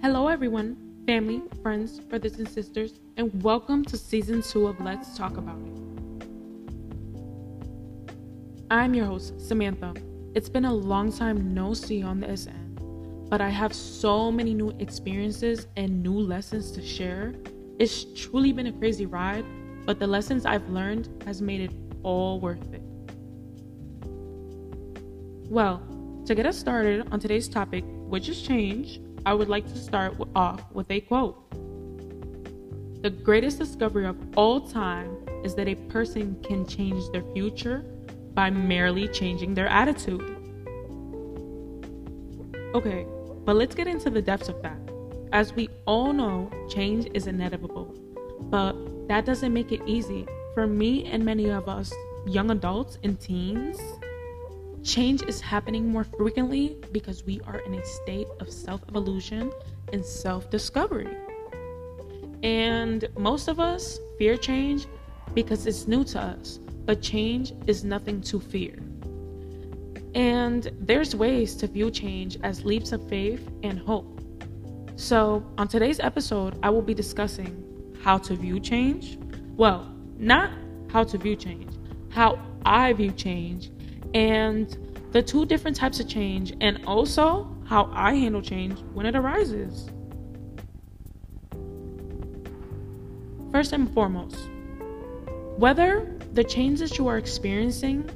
Hello, everyone, family, friends, brothers, and sisters, and welcome to season two of Let's Talk About It. I'm your host, Samantha. It's been a long time no see on the SN, but I have so many new experiences and new lessons to share. It's truly been a crazy ride, but the lessons I've learned has made it all worth it. Well, to get us started on today's topic, which is change, I would like to start off with a quote. The greatest discovery of all time is that a person can change their future by merely changing their attitude. Okay, but let's get into the depths of that. As we all know, change is inevitable, but that doesn't make it easy. For me and many of us young adults and teens, Change is happening more frequently because we are in a state of self evolution and self discovery. And most of us fear change because it's new to us, but change is nothing to fear. And there's ways to view change as leaps of faith and hope. So, on today's episode, I will be discussing how to view change. Well, not how to view change, how I view change and the two different types of change, and also how I handle change when it arises. First and foremost, whether the change that you are experiencing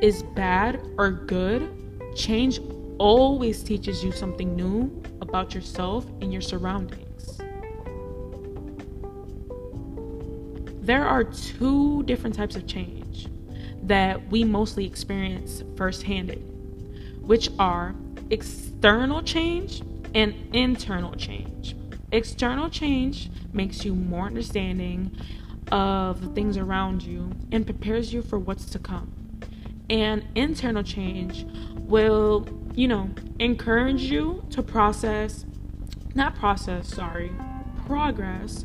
is bad or good, change always teaches you something new about yourself and your surroundings. There are two different types of change that we mostly experience firsthand, which are external change and internal change. External change makes you more understanding of the things around you and prepares you for what's to come. And internal change will, you know, encourage you to process, not process, sorry, progress,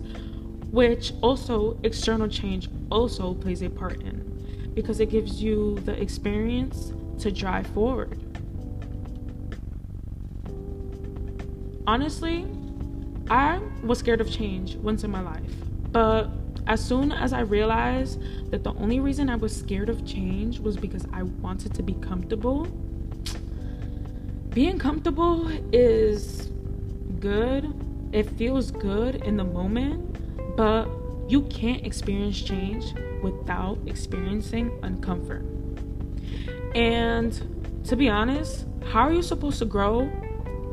which also external change also plays a part in because it gives you the experience to drive forward. Honestly, I was scared of change once in my life, but as soon as I realized that the only reason I was scared of change was because I wanted to be comfortable, being comfortable is good. It feels good in the moment, but you can't experience change without experiencing uncomfort. And to be honest, how are you supposed to grow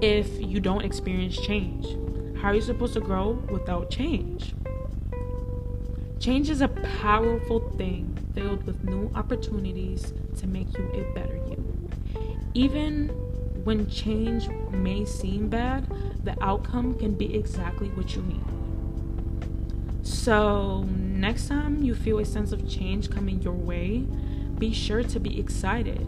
if you don't experience change? How are you supposed to grow without change? Change is a powerful thing filled with new opportunities to make you a better you. Even when change may seem bad, the outcome can be exactly what you need. So, next time you feel a sense of change coming your way, be sure to be excited.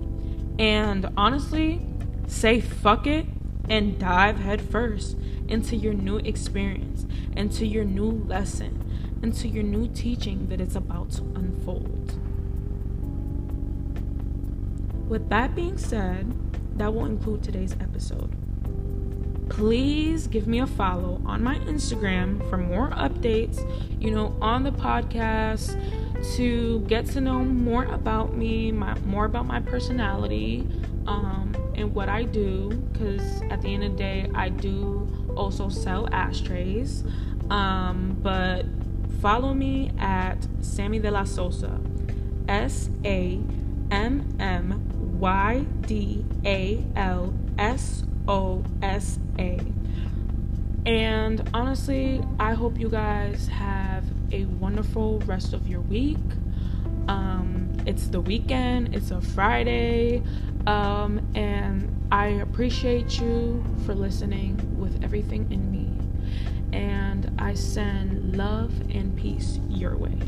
And honestly, say fuck it and dive headfirst into your new experience, into your new lesson, into your new teaching that is about to unfold. With that being said, that will include today's episode please give me a follow on my Instagram for more updates, you know, on the podcast to get to know more about me, my, more about my personality, um, and what I do. Because at the end of the day, I do also sell ashtrays. Um, but follow me at Sammy de la Sosa, S A M M Y D A L S O S A. And honestly, I hope you guys have a wonderful rest of your week. Um, it's the weekend, it's a Friday, um, and I appreciate you for listening with everything in me. And I send love and peace your way.